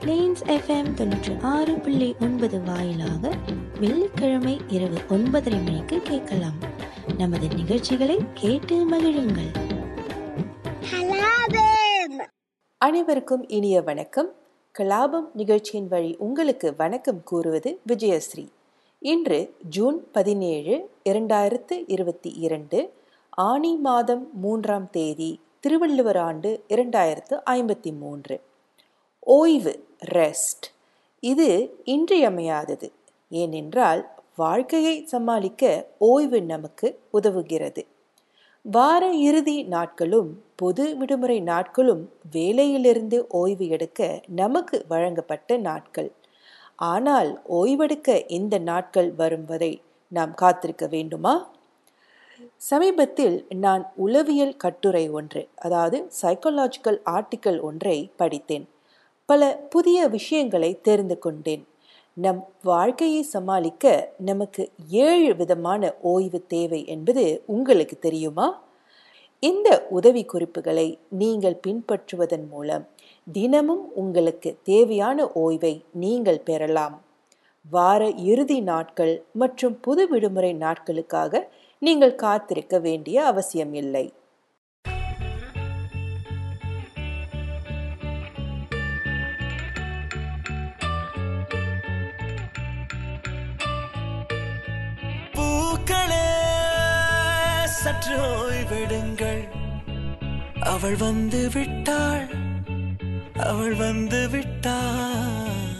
Planes FM தொண்ணூற்றி ஆறு புள்ளி ஒன்பது வாயிலாக வெள்ளிக்கிழமை இரவு ஒன்பதரை மணிக்கு கேட்கலாம். நமது நிகழ்ச்சிகளை கேட்டு மகிழுங்கள். அனைவருக்கும் இனிய வணக்கம். கலாபம் நிகழ்ச்சியின் வழி உங்களுக்கு வணக்கம் கூறுவது விஜயஸ்ரீ. இன்று ஜூன் பதினேழு இரண்டாயிரத்து இருபத்தி இரண்டு ஆனி மாதம் மூன்றாம் தேதி திருவள்ளுவர் ஆண்டு இரண்டாயிரத்து ஐம்பத்தி மூன்று. ஓய்வு ரெஸ்ட் இது இன்றியமையாதது. ஏனென்றால் வாழ்க்கையை சமாளிக்க ஓய்வு நமக்கு உதவுகிறது. வார இறுதி நாட்களும் பொது விடுமுறை நாட்களும் வேலையிலிருந்து ஓய்வு எடுக்க நமக்கு வழங்கப்பட்ட நாட்கள். ஆனால் ஓய்வெடுக்க இந்த நாட்கள் வரும் வரை நாம் காத்திருக்க வேண்டுமா? சமீபத்தில் நான் உளவியல் கட்டுரை ஒன்று அதாவது சைக்கோலாஜிக்கல் ஆர்டிக்கல் ஒன்றை படித்தேன். பல புதிய விஷயங்களை தெரிந்து கொண்டேன். நம் வாழ்க்கையை சமாளிக்க நமக்கு ஏழு விதமான ஓய்வு தேவை என்பது உங்களுக்கு தெரியுமா? இந்த உதவி குறிப்புகளை நீங்கள் பின்பற்றுவதன் மூலம் தினமும் உங்களுக்கு தேவையான ஓய்வை நீங்கள் பெறலாம். வார இறுதி நாட்கள் மற்றும் புது விடுமுறை நாட்களுக்காக நீங்கள் காத்திருக்க வேண்டிய அவசியம் இல்லை சற்று ஓய்வெடுங்கள் அவள் வந்து விட்டாள். அவள் வந்து விட்டாள்.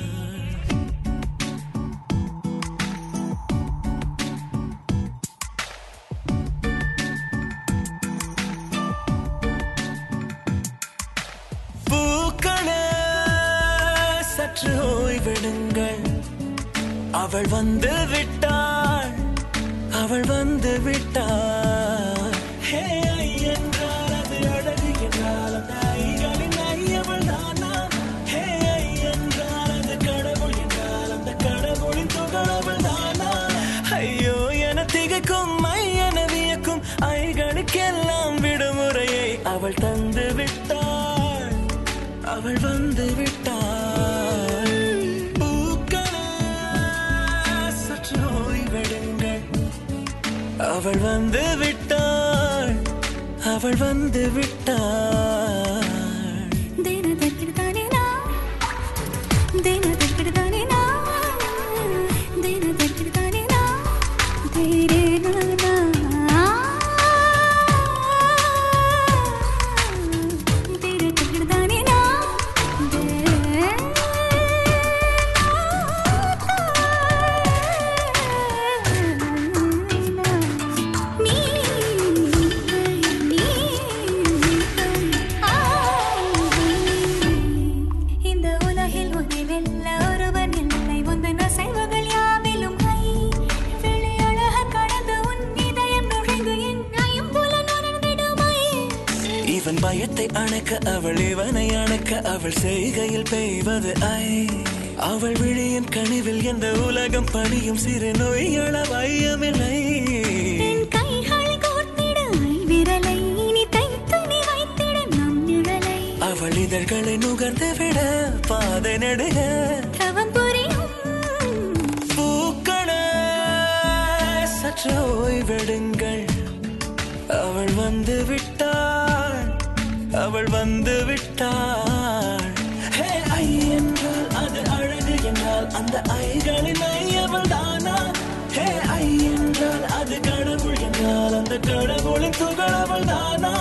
பூக்களே சற்று ஓய்வெடுங்கள் அவள் வந்து விட்டாள். அவள் வந்து விட்டாள். அவள் தந்து விட்டாள். அவள் வந்து விட்டாள். பூக்களே சற்று ஓய்வெடுங்கள். அவள் வந்து விட்டாள். அவள் வந்து விட்டாள். தின எந்த உலகம் பணியும் சிறு நோய்கள வையமில்லை. அவள் இதழ்களை நுகர்ந்து விட பாதை நடுக. பூக்களே சற்று ஓய்வெடுங்கள். அவள் வந்து விட்டாள் அவள் வந்து விட்டாள். அந்த ஐகளின் ஐ தானா? ஹே ஐ என்றால் அது கடவுள் என்றால் அந்த கடவுளின் துகள் தானா?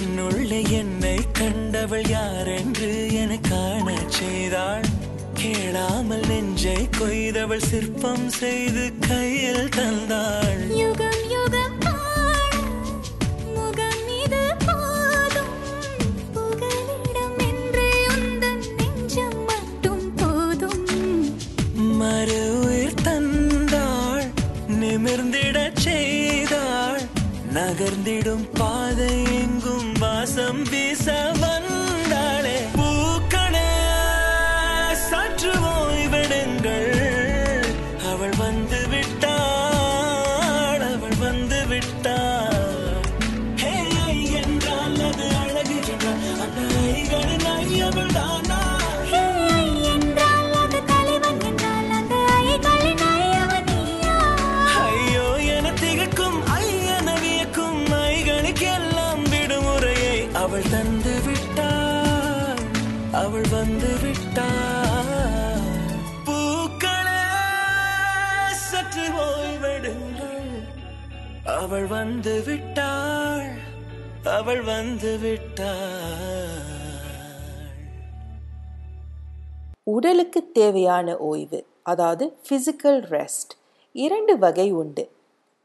என்னுள்ளே என்னை கண்டவள் யாரென்று என காண செய்தாள். கேளாமல் நெஞ்சை கொய்தவள் சிற்பம் செய்து கையில் தந்தாள். யுகம் ஐகளுக்கெல்லாம் விடுமுறையை அவள் தந்து விட்டாள். அவள் வந்து விட்டாள். பூக்களே சற்று ஓய்வெடுங்கள். அவள் வந்து விட்டாள். அவள் வந்து விட்டாள். உடலுக்கு தேவையான ஓய்வு அதாவது ஃபிசிக்கல் ரெஸ்ட் இரண்டு வகை உண்டு.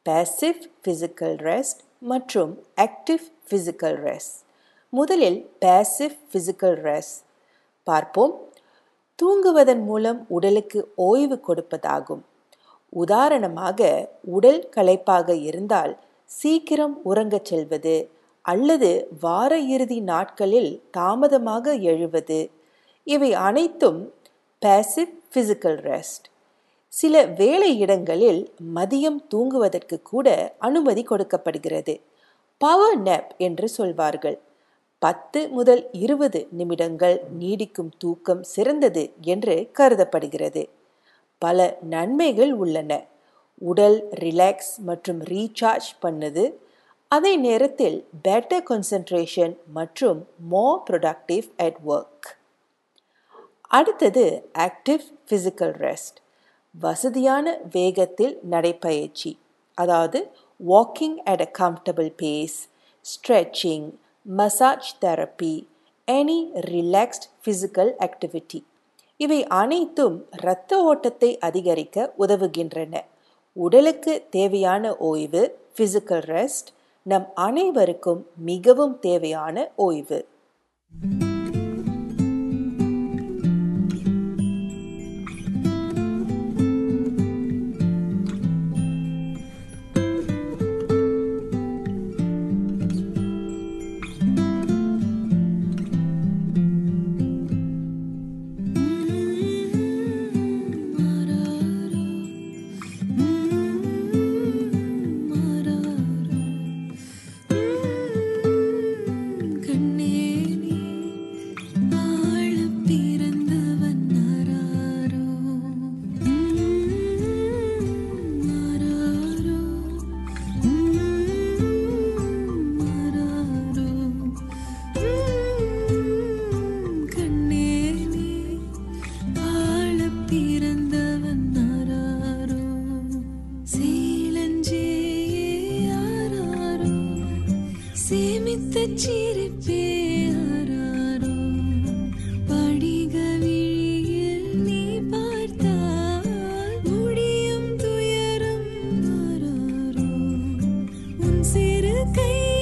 பேசிவ் ஃபிசிக்கல் ரெஸ்ட் மற்றும் ஆக்டிவ் ஃபிசிக்கல் ரெஸ்ட் முதலில் பேசிவ் ஃபிசிக்கல் ரெஸ்ட் பார்ப்போம். தூங்குவதன் மூலம் உடலுக்கு ஓய்வு கொடுப்பதாகும். உதாரணமாக உடல் களைப்பாக இருந்தால் சீக்கிரம் உறங்கச் செல்வது அல்லது வார இறுதி நாட்களில் தாமதமாக எழுவது. இவை அனைத்தும் பேசிவ் ஃபிசிக்கல் ரெஸ்ட் சில வேலை இடங்களில் மதியம் தூங்குவதற்கு கூட அனுமதி கொடுக்கப்படுகிறது. பவர் நெப் என்று சொல்வார்கள். பத்து முதல் இருபது நிமிடங்கள் நீடிக்கும் தூக்கம் சிறந்தது என்று கருதப்படுகிறது. பல நன்மைகள் உள்ளன. உடல் ரிலாக்ஸ் மற்றும் ரீசார்ஜ் பண்ணுது. அதே நேரத்தில் பெட்டர் கான்சென்ட்ரேஷன் மற்றும் மோர் ப்ரொடக்டிவ் அட் ஒர்க் அடுத்தது ஆக்டிவ் ஃபிசிக்கல் ரெஸ்ட் வசதியான வேகத்தில் நடைப்பயிற்சி அதாவது walking at a comfortable pace stretching massage therapy any relaxed physical activity இவை அனைத்தும் இரத்த ஓட்டத்தை அதிகரிக்க உதவுகின்றன. உடலுக்கு தேவையான ஓய்வு ஃபிசிக்கல் ரெஸ்ட் நம் அனைவருக்கும் மிகவும் தேவையான ஓய்வு. சிறு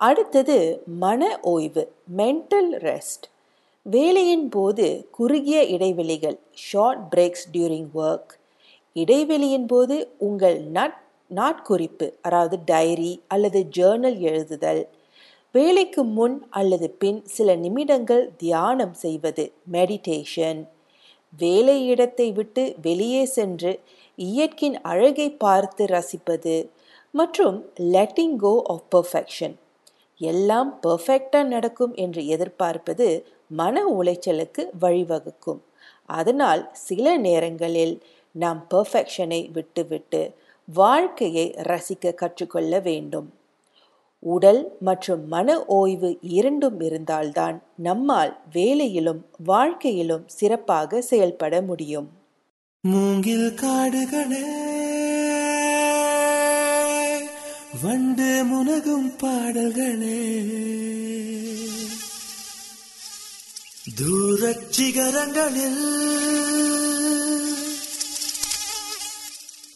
அடுத்தது மன ஓய்வு மென்டல் ரெஸ்ட் வேலையின் போது குறுகிய இடைவெளிகள் ஷார்ட் பிரேக்ஸ் டியூரிங் ஒர்க் இடைவெளியின் போது உங்கள் நட் நாட்குறிப்பு அதாவது டைரி அல்லது ஜேர்னல் எழுதுதல். வேலைக்கு முன் அல்லது பின் சில நிமிடங்கள் தியானம் செய்வது மெடிடேஷன் வேலை இடத்தை விட்டு வெளியே சென்று இயற்கையின் அழகை பார்த்து ரசிப்பது மற்றும் லெட்டிங் கோ ஆஃப் பர்ஃபெக்ஷன் எல்லாம் பர்ஃபெக்டாக நடக்கும் என்று எதிர்பார்ப்பது மன உளைச்சலுக்கு வழிவகுக்கும். அதனால் சில நேரங்களில் நாம் பர்ஃபெக்ஷனை விட்டுவிட்டு வாழ்க்கையை ரசிக்க கற்றுக்கொள்ள வேண்டும். உடல் மற்றும் மன ஓய்வு இரண்டும் இருந்தால்தான் நம்மால் வேலையிலும் வாழ்க்கையிலும் சிறப்பாக செயல்பட முடியும். மூங்கில் காடுகளே வண்டு முனகும் பாடல்களே. தூரச் சிகரங்களில்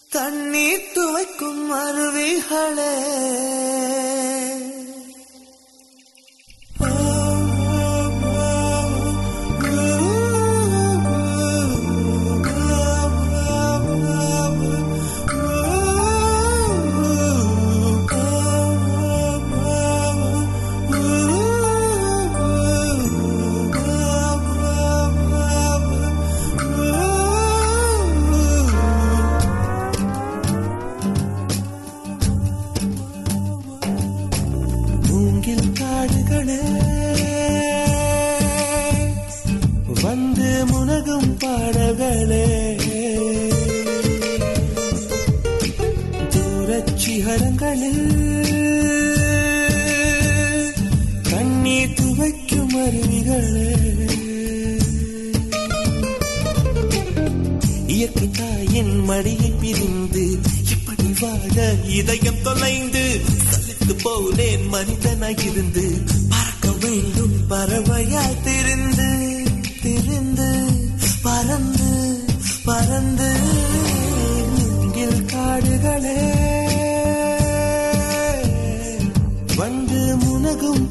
தண்ணீர் துவைக்கும் அருவிகளே.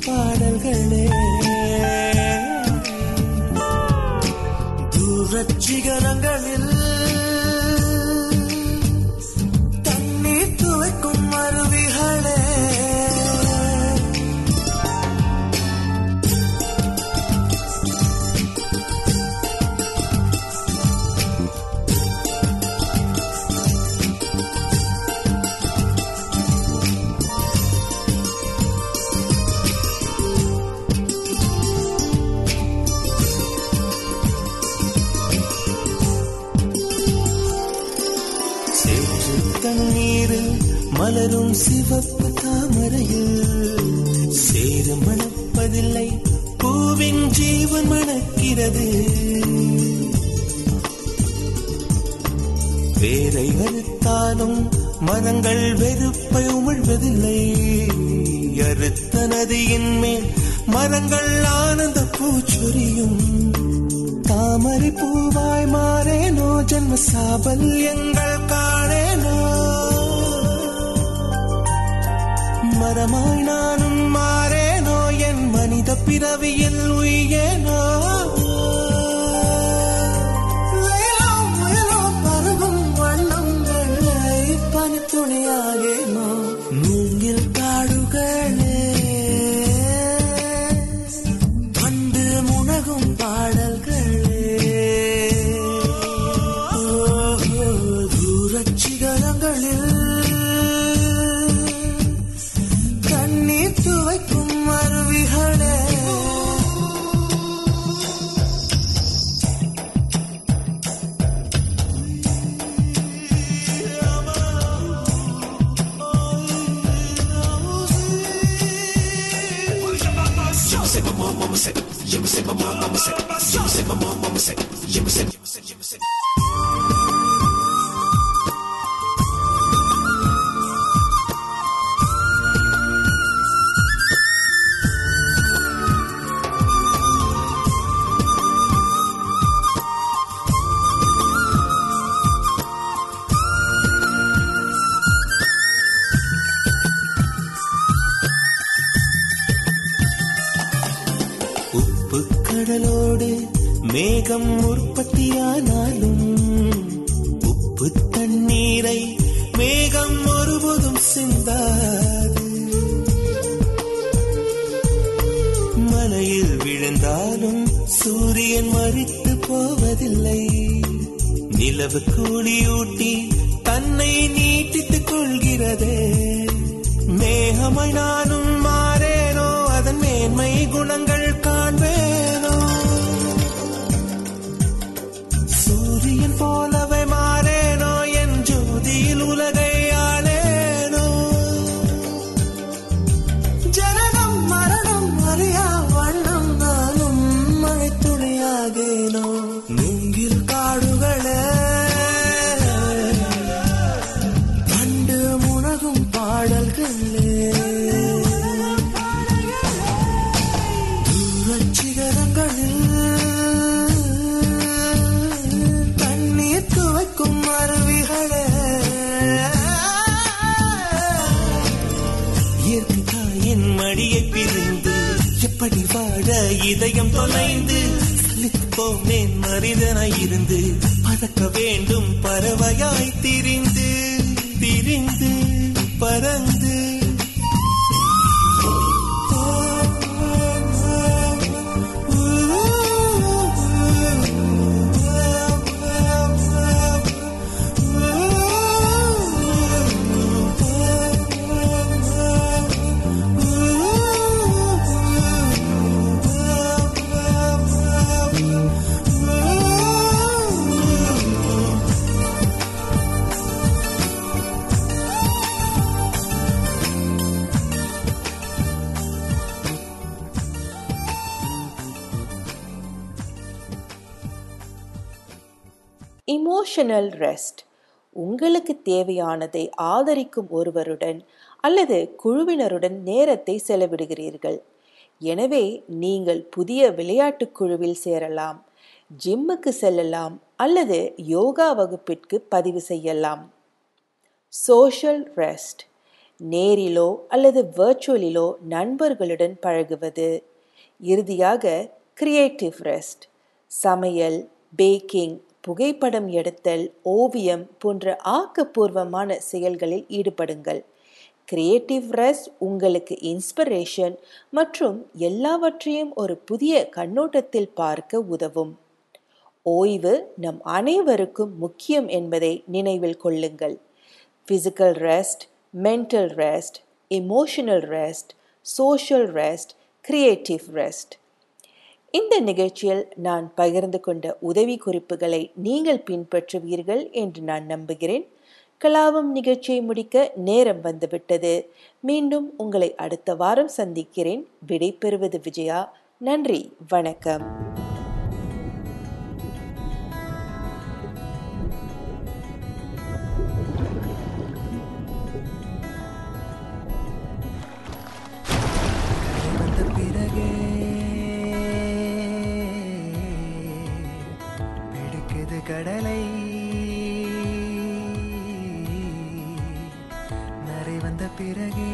பாடல்களே. தூரச் சிகரங்களில் மலரும் சிவப்பு தாமரையில் சேறு மணப்பதில்லை. பூவின் ஜீவன் மணக்கிறது. வேரை அறுத்தாலும் மரங்கள் வெறுப்பை உமிழ்வதில்லை. அறுத்த நதியின் மேல் மரங்கள் ஆனந்த பூச்சொரியும். தாமரை பூவாய் மாறேனோ ஜன்ம சாபல்யங்கள் மரமாய் நானும் மாறேனோ? என் மனித பிறவியில் உயேனோ கொள்கிறதே இயற்கை தாயின் மடியை பிரிந்து எப்படி வாழ இதயம் தொலைந்து? சலித்து போனேன் மனிதனாய் இருந்து பறக்க வேண்டும் பறவையாய் திரிந்து திரிந்து பறந்து. இமோஷனல் ரெஸ்ட் உங்களுக்கு தேவையானதை ஆதரிக்கும் ஒருவருடன் அல்லது குழுவினருடன் நேரத்தை செலவிடுகிறீர்கள். எனவே நீங்கள் புதிய விளையாட்டுக் குழுவில் சேரலாம் ஜிம்முக்கு செல்லலாம் அல்லது யோகா வகுப்பிற்கு பதிவு செய்யலாம். சோஷியல் ரெஸ்ட் நேரிலோ அல்லது வர்ச்சுவலிலோ நண்பர்களுடன் பழகுவது. இறுதியாக கிரியேட்டிவ் ரெஸ்ட் சமையல் பேக்கிங் புகைப்படம் எடுத்தல் ஓவியம் போன்ற ஆக்கப்பூர்வமான செயல்களில் ஈடுபடுங்கள். கிரியேட்டிவ் ரெஸ்ட் உங்களுக்கு இன்ஸ்பிரேஷன் மற்றும் எல்லாவற்றையும் ஒரு புதிய கண்ணோட்டத்தில் பார்க்க உதவும். ஓய்வு நம் அனைவருக்கும் முக்கியம் என்பதை நினைவில் கொள்ளுங்கள். Physical rest mental rest emotional rest social rest creative rest இந்த நிகழ்ச்சியில் நான் பகிர்ந்து கொண்ட உதவி குறிப்புகளை நீங்கள் பின்பற்றுவீர்கள் என்று நான் நம்புகிறேன். கலாபம் நிகழ்ச்சியை முடிக்க நேரம் வந்துவிட்டது. மீண்டும் உங்களை அடுத்த வாரம் சந்திக்கிறேன். விடை பெறுவது விஜயா. நன்றி. வணக்கம். பிடிக்குது கடலை நரை வந்த பிறகே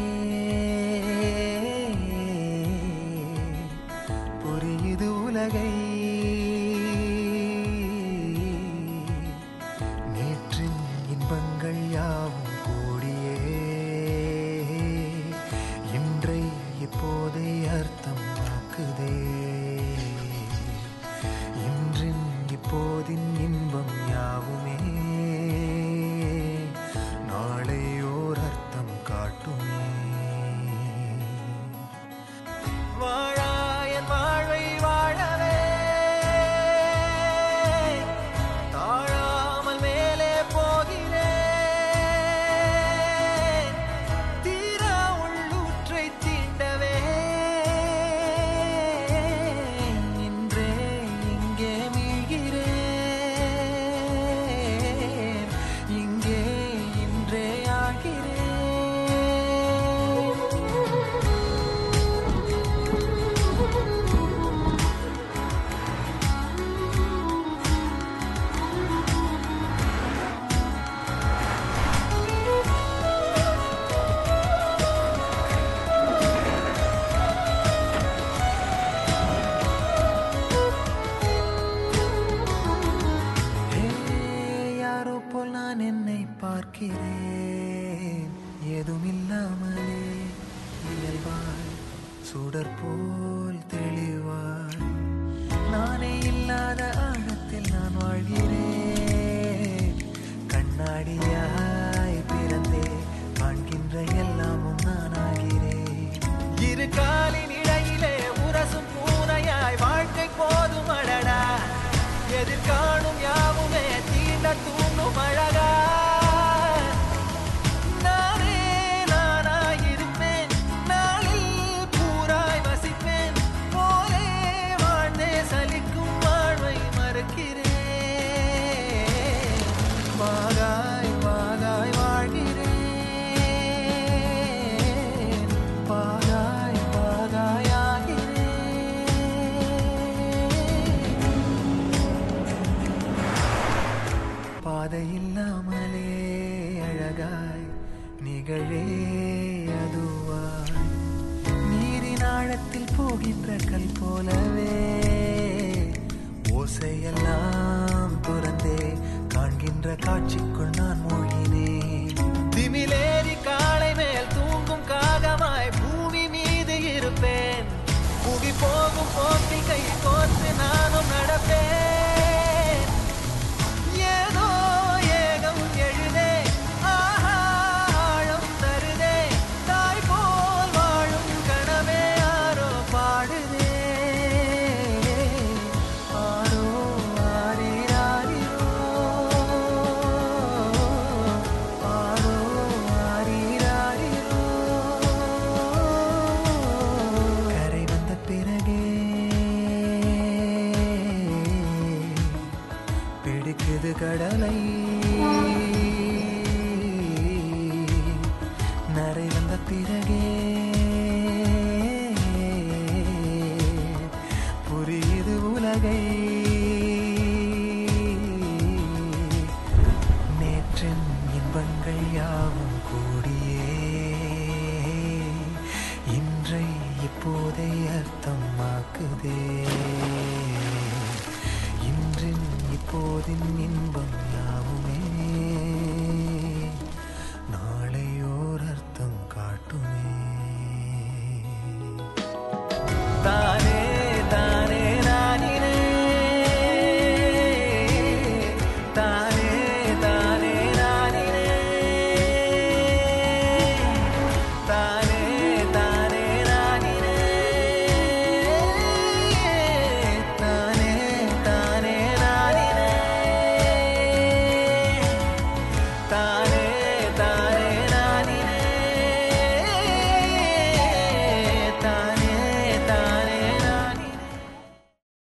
பார்க்கிறேன். எதுமில்லாமலே இயல்பாய் சுடர் போல் தெளிவாய். நானே இல்லாத ஆழத்தில் நான் வாழ்கிறேன். கண்ணாடியாய் பிறந்தே காண்கின்ற எல்லாமும் நான் ஆகிறேன். இரு காலின் இடையிலே உரசும் பூனையாய் வாழ்க்கை போதும் அடடா எதிர்காணும் யாவுமே தீண்ட